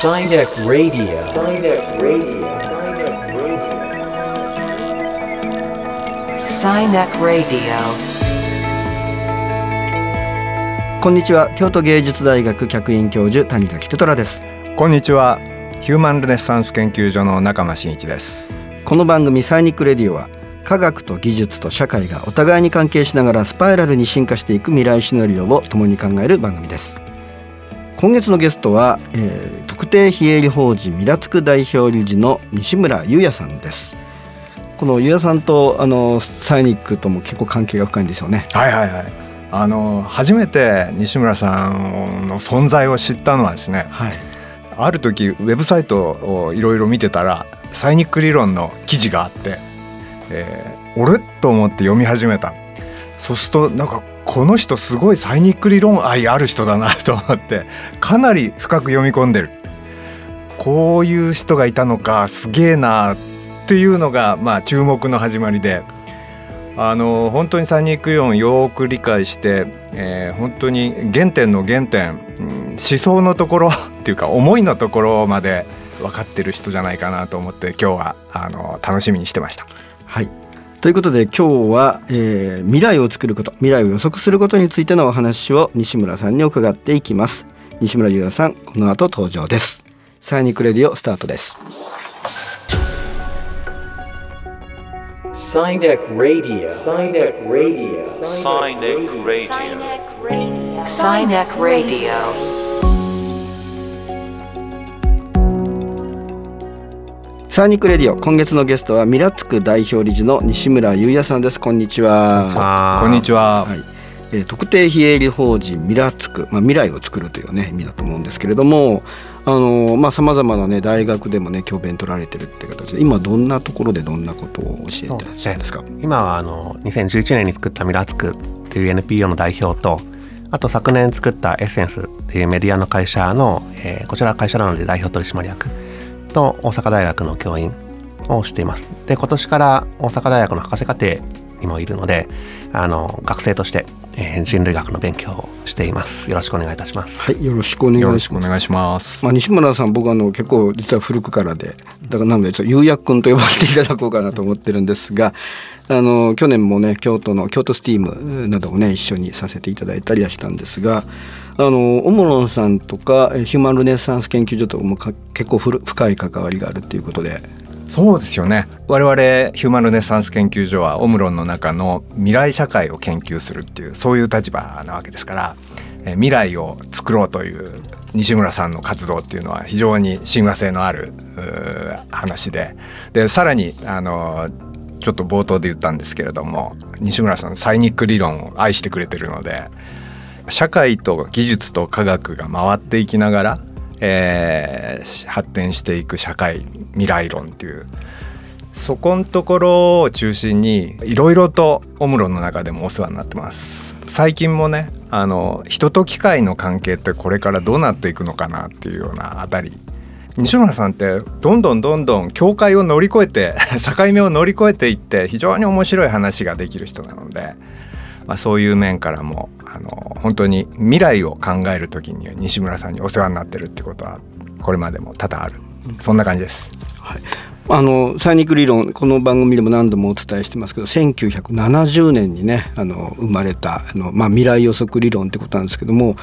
Sinek Radio. Sinek Radio. Sinek Radio. こんにちは京都芸術大学客員教授谷崎テトラですこんにちはヒューマンルネッサンス研究所の中間真一ですこの番組サイニックレディオは科学と技術と社会がお互いに関係しながらスパイラルに進化していく未来シナリオを共に考える番組です今月のゲストは、えー、特定非営利法人ミラつく代表理事の西村優也さんです。この優也さんとあのサイニックとも結構関係が深いんですよね。はいはいはい。あの初めて西村さんの存在を知ったのはですね、はい、ある時ウェブサイトをいろいろ見てたらサイニック理論の記事があってえー、俺と思って読み始めたそうするとなんかこの人すごいサイニック理論愛ある人だなと思ってかなり深く読み込んでる。こういう人がいたのかすげえなっていうのがまあ注目の始まりで。あの本当にサイニック理論よく理解して、えー、本当に原点の原点、うん、思想のところっていうか思いのところまで分かってる人じゃないかなと思って今日はあの楽しみにしてました。はい。ということで今日は、えー、未来を作ること未来を予測することについてのお話を西村さんに伺っていきます。西村勇哉さんこの後登場です。 SINIC RADIO スタートです。 SINIC RADIO SINIC RADIO SINIC RADIO SINIC RADIO SINIC RADIO。今月のゲストはミラツク代表理事の西村勇哉さんです。こんにちは。こんにちは、は。い。えー、特定非営利法人ミラツク、まあ、未来を作るというね意味だと思うんですけれどもあのまあさまざまなね大学でもね教鞭取られてるって形で今どんなところでどんなことを教えてらっしゃるんですか、ね、今はあの2011年に作ったミラツクっていう NPO の代表とあと昨年作ったエッセンスっていうメディアの会社の、えー、こちらは会社なので代表取締役と大阪大学の教員をしています。で、今年から大阪大学の博士課程にもいるので、あの学生として、えー、人類学の勉強をしています。よろしくお願いいたします。はい、よろしくお願いします。ます。まあ西村さん、僕あの結構実は古くからで、だからなのでちょっと釉薬君と呼ばれていただこうかなと思ってるんですが、あの去年もね京都の京都スティームなどをね一緒にさせていただいたりはしたんですが。あのオモロンさんとかヒューマンルネッサンス研究所とも結構深い関わりがあるっていうことでそうですよね。我々ヒューマンルネサンス研究所はオムロンの中の未来社会を研究するっていうそういう立場なわけですからえ未来を作ろうという西村さんの活動っていうのは非常に親和性のある話で。でさらにあのちょっと冒頭で言ったんですけれども西村さんサイニック理論を愛してくれてるので社会と技術と科学が回っていきながら、えー、発展していく社会未来論っていうそこのところを中心にいろいろとオムロの中でもお世話になってます。最近もねあの人と機械の関係ってこれからどうなっていくのかなっていうようなあたり。西村さんってどんどんどんどん境界を乗り越えて 境目を乗り越えていって非常に面白い話ができる人なのでまあ、そういう面からもあの本当に未来を考える時に西村さんにお世話になってるってことはこれまでも多々あるそんな感じです。はいあのサイニック理論この番組でも何度もお伝えしてますけど1970年にねあの生まれたあの、まあ、未来予測理論ってことなんですけども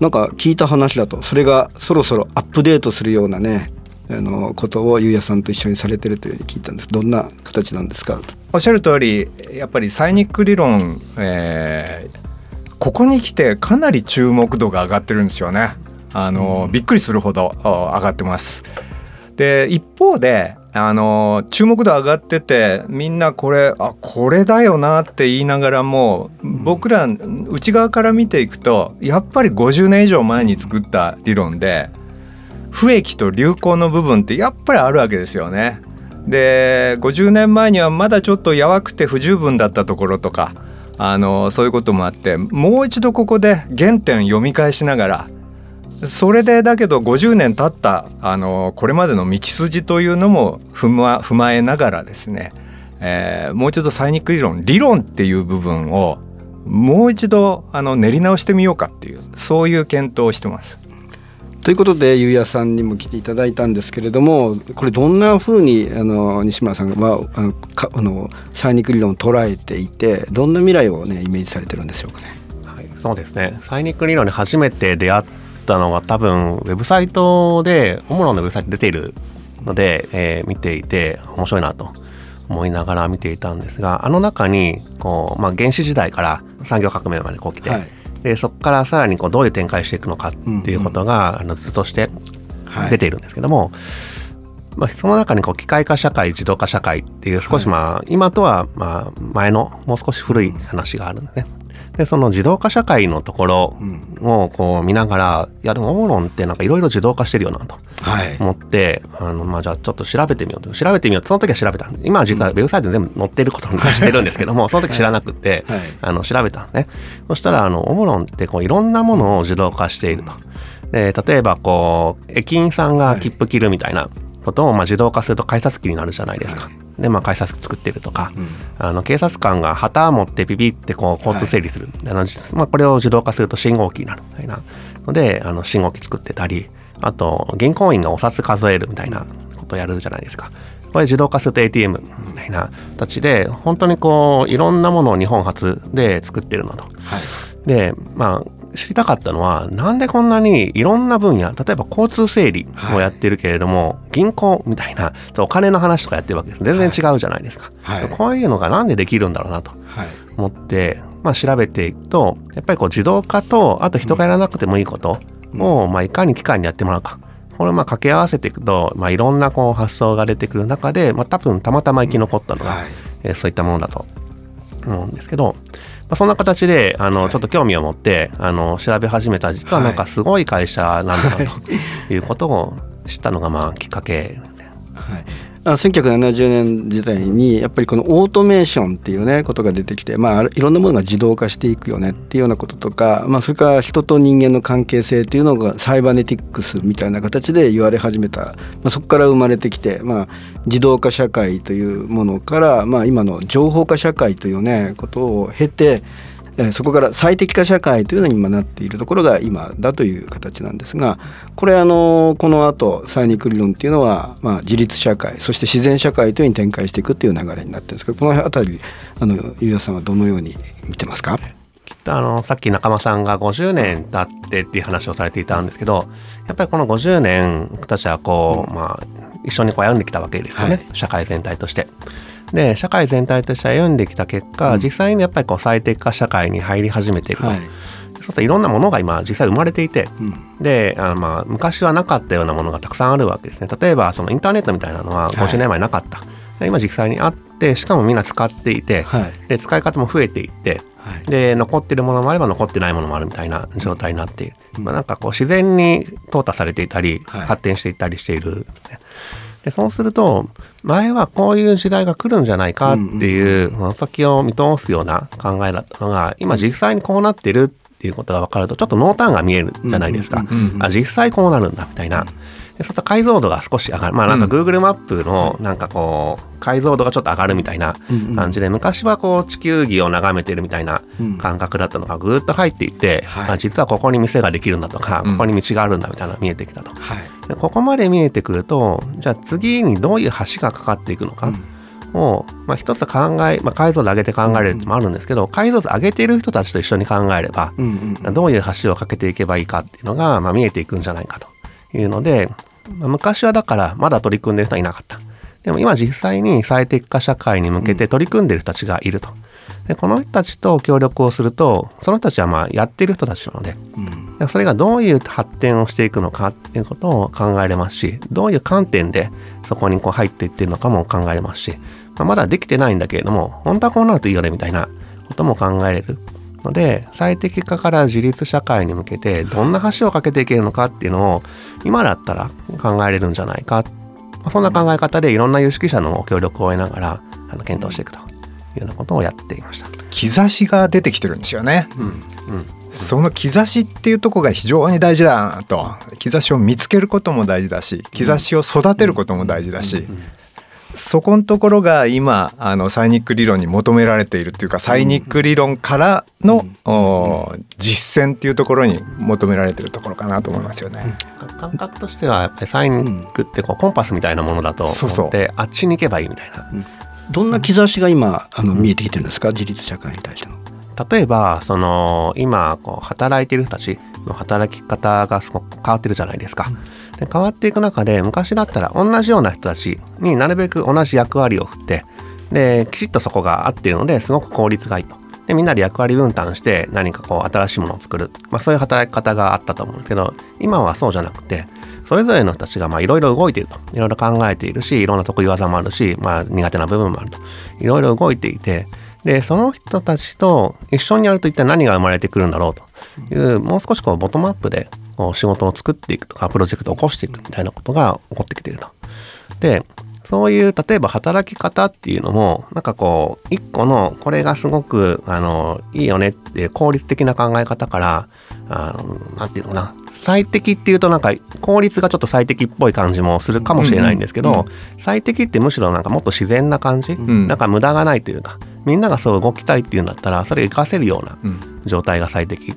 なんか聞いた話だとそれがそろそろアップデートするようなねあのことをゆうやさんと一緒にされてるというふうに聞いたんです。どんな形なんですか？おっしゃる通りやっぱりサイニック理論、えー、ここに来てかなり注目度が上がってるんですよね。あの、うん、びっくりするほど上がってます。で一方であの注目度上がっててみんなこれあこれだよなって言いながらも、僕ら内側から見ていくとやっぱり50年以上前に作った理論で不益と流行の部分ってやっぱりあるわけですよね。で50年前にはまだちょっとやわくて不十分だったところとかあのそういうこともあってもう一度ここで原点読み返しながらそれでだけど50年経ったあのこれまでの道筋というのも踏ま踏まえながらですね、えー、もう一度サイニック理論理論っていう部分をもう一度あの練り直してみようかっていうそういう検討をしてます。ということでゆうやさんにも来ていただいたんですけれどもこれどんなふうにあの西村さんはあのかあのシャイニック理論を捉えていてどんな未来をねイメージされてるんでしょうかね？はい、そうですねサイニック理論に初めて出会ったのが多分ウェブサイトでオムロンのウェブサイト出ているので、えー見ていて面白いなと思いながら見ていたんですがあの中にこう、まあ、原始時代から産業革命までこう来て、はいでそこからさらにこうどういう展開していくのかっていうことが、あの図としてはい。出ているんですけども、まあ、その中にこう機械化社会自動化社会っていう少しまあ、今とはまあ前のもう少し古い話があるんですね。でその自動化社会のところをこう見ながらいやでもオムロンってなんかいろいろ自動化してるよなとはい。思ってあの、まあ、じゃあちょっと調べてみようと。調べてみよう。とその時は調べた。今は実はウェブサイトに全部載ってることにしてるんですけども その時知らなくて、はい。あの調べたんですね。そしたらあのオムロンってこういろんなものを自動化していると。で例えばこう駅員さんが切符切るみたいなことをまあ自動化すると改札機になるじゃないですか。でまあ改札機作ってるとか、あの警察官が旗持ってビビってこう交通整理する、あのまあ、これを自動化すると信号機になるみたいな。のであの信号機作ってたりあと銀行員がお札数えるみたいなことをやるじゃないですか。これ自動化すると ATM みたいな形で本当にこういろんなものを日本初で作ってるなと。でまあ知りたかったのはなんでこんなにいろんな分野例えば交通整理をやってるけれども、銀行みたいなお金の話とかやってるわけです。全然違うじゃないですか、はい。こういうのがなんでできるんだろうなとはい。思って、まあ、調べていくとやっぱりこう自動化とあと人がやらなくてもいいことを、まあ、いかに機械にやってもらうか。これをまあ掛け合わせていくと、まあ、いろんなこう発想が出てくる中で、まあ、多分たまたま生き残ったのが、はい。えーそういったものだと思うんですけど、まあ、そんな形であのちょっと興味を持ってあの調べ始めた実はなんかすごい会社なんだなということを知ったのがまあきっかけ。はい、あ1970年時代にやっぱりこのオートメーションっていうねことが出てきて、まあ、いろんなものが自動化していくよねっていうようなこととか、まあ、それから人と人間の関係性っていうのがサイバネティックスみたいな形で言われ始めた、まあ、そこから生まれてきて、まあ、自動化社会というものから、まあ、今の情報化社会というねことを経てえーそこから最適化社会というのに今なっているところが今だという形なんですがこれあのこの後サイニック理論っていうのは、まあ、自立社会そして自然社会というふうに展開していくっていう流れになってるんですけどこの辺りあのゆうやさんはどのように見てますか？あのさっき仲間さんが50年経ってっていう話をされていたんですけどやっぱりこの50年僕たちはこう、まあ、一緒にこう歩んできたわけですよね、はい。社会全体として。で社会全体として歩んできた結果、実際にやっぱりこう最適化社会に入り始めている。と、はい。そうすいろんなものが今実際生まれていて、うん。であのまあ昔はなかったようなものがたくさんあるわけですね。例えばそのインターネットみたいなのは50年前なかった、で今実際にあってしかもみんな使っていて、はい。で使い方も増えていってはい。で残ってるものもあれば残ってないものもあるみたいな状態になっている、まあ、なんかこう自然に淘汰されていたり、はい。発展していったりしているでそうすると前はこういう時代が来るんじゃないかっていう、その先を見通すような考えだったのが今実際にこうなってるっていうことが分かるとちょっと濃淡が見えるじゃないですか、あ実際こうなるんだみたいな。でそうすると解像度が少し上がる。まあなんか Google マップのなんかこう解像度がちょっと上がるみたいな感じで昔はこう地球儀を眺めてるみたいな感覚だったのがぐーっと入っていって、はい。あ実はここに店ができるんだとか、うん。ここに道があるんだみたいなのが見えてきたと。はい。でここまで見えてくるとじゃあ次にどういう橋がかかっていくのかを、まあ、一つ考え、まあ、解像度上げて考えるってもあるんですけど、解像度上げている人たちと一緒に考えれば、どういう橋を架けていけばいいかっていうのが、まあ、見えていくんじゃないかというので、まあ、昔はだからまだ取り組んでる人はいなかった。でも今実際に最適化社会に向けて取り組んでる人たちがいると。でこの人たちと協力をするとその人たちはまあやってる人たちなので。でそれがどういう発展をしていくのかっていうことを考えれますしどういう観点でそこにこう入っていってるのかも考えれますし、まあ、まだできてないんだけれども本当はこうなるといいよねみたいなことも考えれるので最適化から自立社会に向けてどんな橋を架けていけるのかっていうのを今だったら考えれるんじゃないか、まあそんな考え方でいろんな有識者のご協力を得ながらあの検討していくというようなことをやっていました。兆しが出てきてるんですよね。その兆しっていうところが非常に大事だなと兆しを見つけることも大事だし兆しを育てることも大事だしそこのところが今あのサイニック理論に求められているっていうかサイニック理論からの、お実践っていうところに求められてるところかなと思いますよね。感覚としてはやっぱりサイニックってこうコンパスみたいなものだと思って、そうそう。あっちに行けばいいみたいな。どんな兆しが今あの見えてきてるんですか？自立社会に対しての。例えばその今こう働いてる人たちの働き方がすごく変わってるじゃないですか。で変わっていく中で昔だったら同じような人たちになるべく同じ役割を振ってできちっとそこが合っているのですごく効率がいいと。でみんなで役割分担して何かこう新しいものを作る、まあ、そういう働き方があったと思うんですけど今はそうじゃなくてそれぞれの人たちがまあいろいろ動いていると。いろいろ考えているしいろんな得意技もあるし、まあ、苦手な部分もあると。いろいろ動いていてでその人たちと一緒にやると一体何が生まれてくるんだろうというもう少しこうボトムアップで仕事を作っていくとかプロジェクトを起こしていくみたいなことが起こってきていると。でそういう例えば働き方っていうのもなんかこう一個のこれがすごくあのいいよねって効率的な考え方からあのなんていうのかな。最適っていうとなんか効率がちょっと最適っぽい感じもするかもしれないんですけど、最適ってむしろなんかもっと自然な感じ、ん。なんか無駄がないというかみんながそう動きたいっていうんだったらそれを活かせるようなうん。状態が最適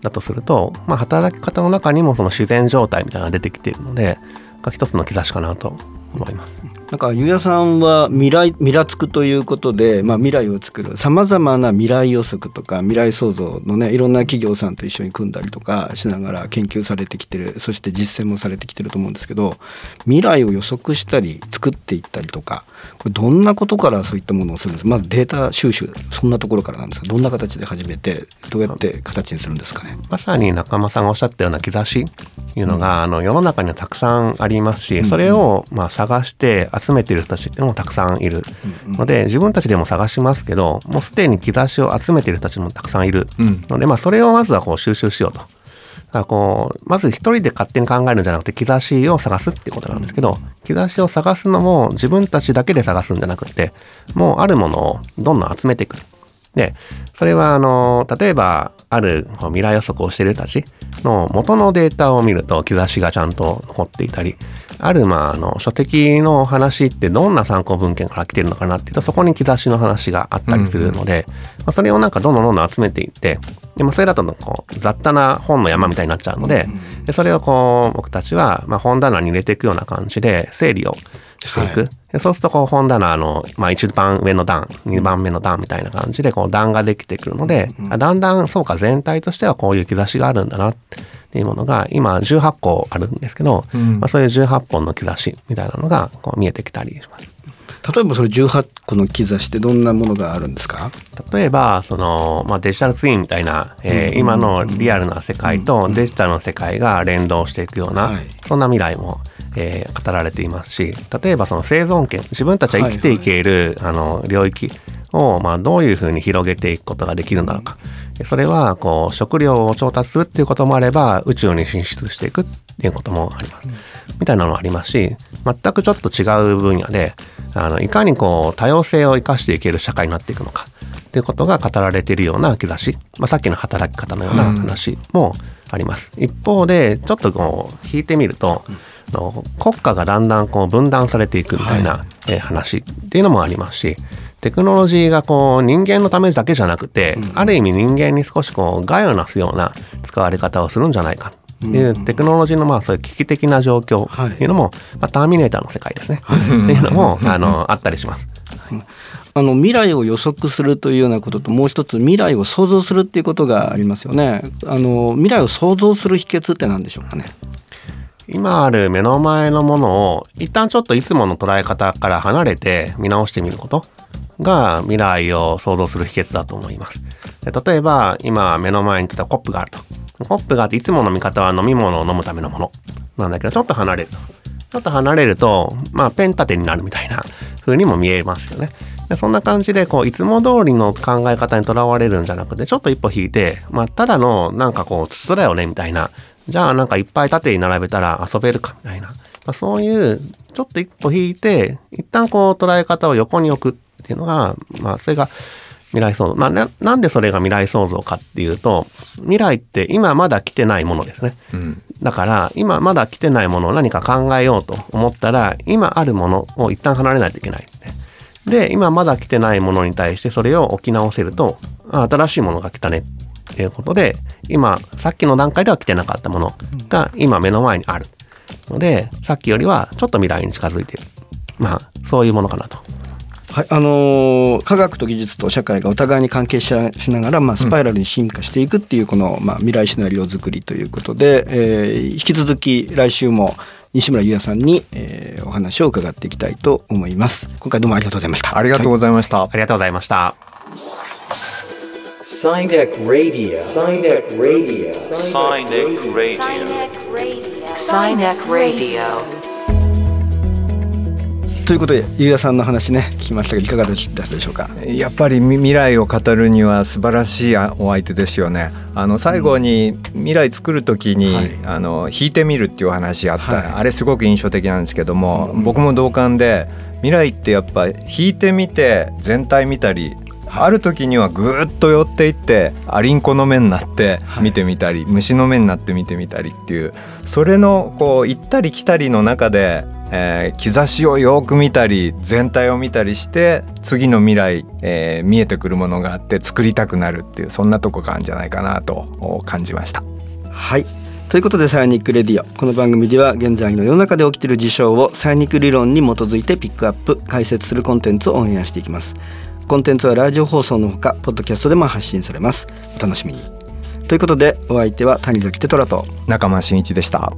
だとすると、まあ、働き方の中にもその自然状態みたいなのが出てきているのでが一つの兆しかなと思います。なんかゆうやさんは未来ミラつくということで、まあ、未来を作るさまざまな未来予測とか未来創造のねいろんな企業さんと一緒に組んだりとかしながら研究されてきてるそして実践もされてきてると思うんですけど未来を予測したり作っていったりとかこれどんなことからそういったものをするんですか？まずデータ収集そんなところからなんですか？どんな形で始めてどうやって形にするんですかね？まさに仲間さんがおっしゃったような兆しいうのが、あの世の中にはたくさんありますし、それをまあ探して集めている人たちってもたくさんいる。ので、自分たちでも探しますけどもうすでに兆しを集めている人たちもたくさんいる。うん。ので、まあ、それをまずはこう収集しようと。だこうまず一人で勝手に考えるんじゃなくて兆しを探すっていうことなんですけど兆しを探すのも自分たちだけで探すんじゃなくてもうあるものをどんどん集めていく。る。でそれはあの例えばあるこう未来予測をしている人たちの元のデータを見ると兆しがちゃんと残っていたりあるまああの書籍の話ってどんな参考文献から来てるのかなっていうとそこに兆しの話があったりするので、まあ、それをなんかどんどんどんどん集めていってで、まあ、それだとこう雑多な本の山みたいになっちゃうのででそれをこう僕たちはまあ本棚に入れていくような感じで整理をしていく、はでそうするとこう本棚の、まあ、一番上の段2番目の段みたいな感じでこう段ができてくるので、あだんだんそうか全体としてはこういう兆しがあるんだなっていうものが今18個あるんですけど、うん。まあ、そういう18本の兆しみたいなのがこう見えてきたりします。例えばそれ18個の兆しってどんなものがあるんですか？例えばその、まあ、デジタルツインみたいな、えー今のリアルな世界とデジタルの世界が連動していくような、はい。そんな未来も、えー語られていますし例えばその生存権自分たちは生きていける、あの領域を、まあ、どういうふうに広げていくことができるのかそれはこう食料を調達するっていうこともあれば宇宙に進出していくっていうこともあります。みたいなのもありますし全くちょっと違う分野であのいかにこう多様性を生かしていける社会になっていくのかっていうことが語られているような兆し、まあ、さっきの働き方のような話もあります。一方でちょっとこう引いてみると、国家がだんだんこう分断されていくみたいな、えー話っていうのもありますしテクノロジーがこう人間のためだけじゃなくて、ある意味人間に少しこう害をなすような使われ方をするんじゃないか。っていうテクノロジーのまあそういう危機的な状況っていうのも、まあ、ターミネーターの世界ですね、っていうのも あのあったりします。あの未来を予測するというようなことともう一つ未来を想像するっていうことがありますよね。あの未来を想像する秘訣って何でしょうかね？今ある目の前のものを一旦ちょっといつもの捉え方から離れて見直してみることが未来を想像する秘訣だと思います。で例えば今目の前に例えばコップがあると。コップがあっていつもの見方は飲み物を飲むためのものなんだけどちょっと離れると。ちょっと離れると、まあ、ペン立てになるみたいな風にも見えますよね。でそんな感じでこういつも通りの考え方にとらわれるんじゃなくてちょっと一歩引いて、まあ、ただのなんかこう筒だよねみたいなじゃあなんかいっぱい縦に並べたら遊べるかみたいな、まあ、そういうちょっと一歩引いて一旦こう捉え方を横に置くっていうのが、まあ、それが未来創造。まあな、なんでそれが未来創造かっていうと、未来って今まだ来てないものですね。うんだから、今まだ来てないものを何か考えようと思ったら、今あるものを一旦離れないといけない。で、今まだ来てないものに対してそれを置き直せると、あ新しいものが来たねっていうことで、今、さっきの段階では来てなかったものが今目の前にある。ので、さっきよりはちょっと未来に近づいている。まあ、そういうものかなと。はい、あのー科学と技術と社会がお互いに関係ししながら、まあ、スパイラルに進化していくっていうこの、まあ、未来シナリオ作りということで、えー引き続き来週も西村優也さんに、えーお話を伺っていきたいと思います今回どうもありがとうございましたありがとうございました、ありがとうございました。Sinek Radio. Sinek Radio. Sinek Radio. Sinek Radio. ということで優也さんの話ね聞きましたけどいかがでしたでしょうか？やっぱりみ未来を語るには素晴らしいあお相手ですよね。あの最後に未来作る時に、はい。あの弾いてみるっていう話あった、はい。あれすごく印象的なんですけども、僕も同感で未来ってやっぱ弾いてみて全体見たり。ある時にはぐーっと寄っていってアリンコの目になってはい。見てみたり、虫の目になって見てみたりっていうそれのこう行ったり来たりの中で、えー兆しをよく見たり全体を見たりして次の未来、えー見えてくるものがあって作りたくなるっていうそんなとこがあるんじゃないかなとお感じました。はい。ということでサイニックレディオ。この番組では現在の世の中で起きている事象をサイニック理論に基づいてピックアップ解説するコンテンツをオンエアしていきますコンテンツはラジオ放送のほかポッドキャストでも発信されます。お楽しみに。ということでお相手は谷崎テトラと。中間真一でした。